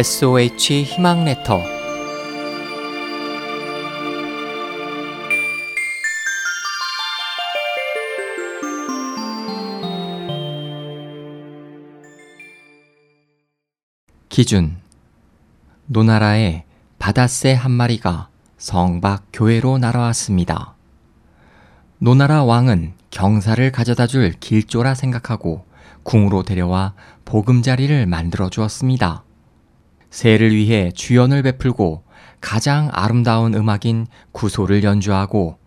SOH 희망 레터 기준 노나라에 바다새 한 마리가 성박 교회로 날아왔습니다. 노나라 왕은 경사를 가져다 줄 길조라 생각하고 궁으로 데려와 보금자리를 만들어 주었습니다. 새를 위해 주연을 베풀고 가장 아름다운 음악인 구소를 연주하고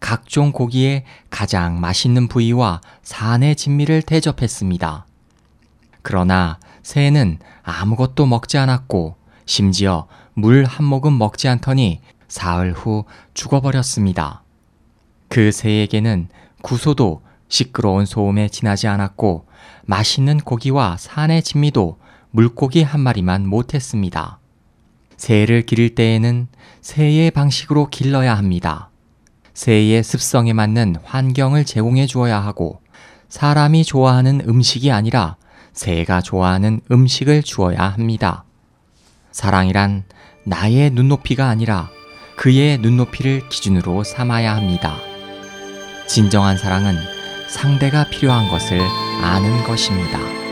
각종 고기에 가장 맛있는 부위와 산의 진미를 대접했습니다. 그러나 새는 아무것도 먹지 않았고 심지어 물 한 모금 먹지 않더니 사흘 후 죽어버렸습니다. 그 새에게는 구소도 시끄러운 소음에 지나지 않았고 맛있는 고기와 산의 진미도 물고기 한 마리만 못했습니다. 새를 기를 때에는 새의 방식으로 길러야 합니다. 새의 습성에 맞는 환경을 제공해 주어야 하고 사람이 좋아하는 음식이 아니라 새가 좋아하는 음식을 주어야 합니다. 사랑이란 나의 눈높이가 아니라 그의 눈높이를 기준으로 삼아야 합니다. 진정한 사랑은 상대가 필요한 것을 아는 것입니다.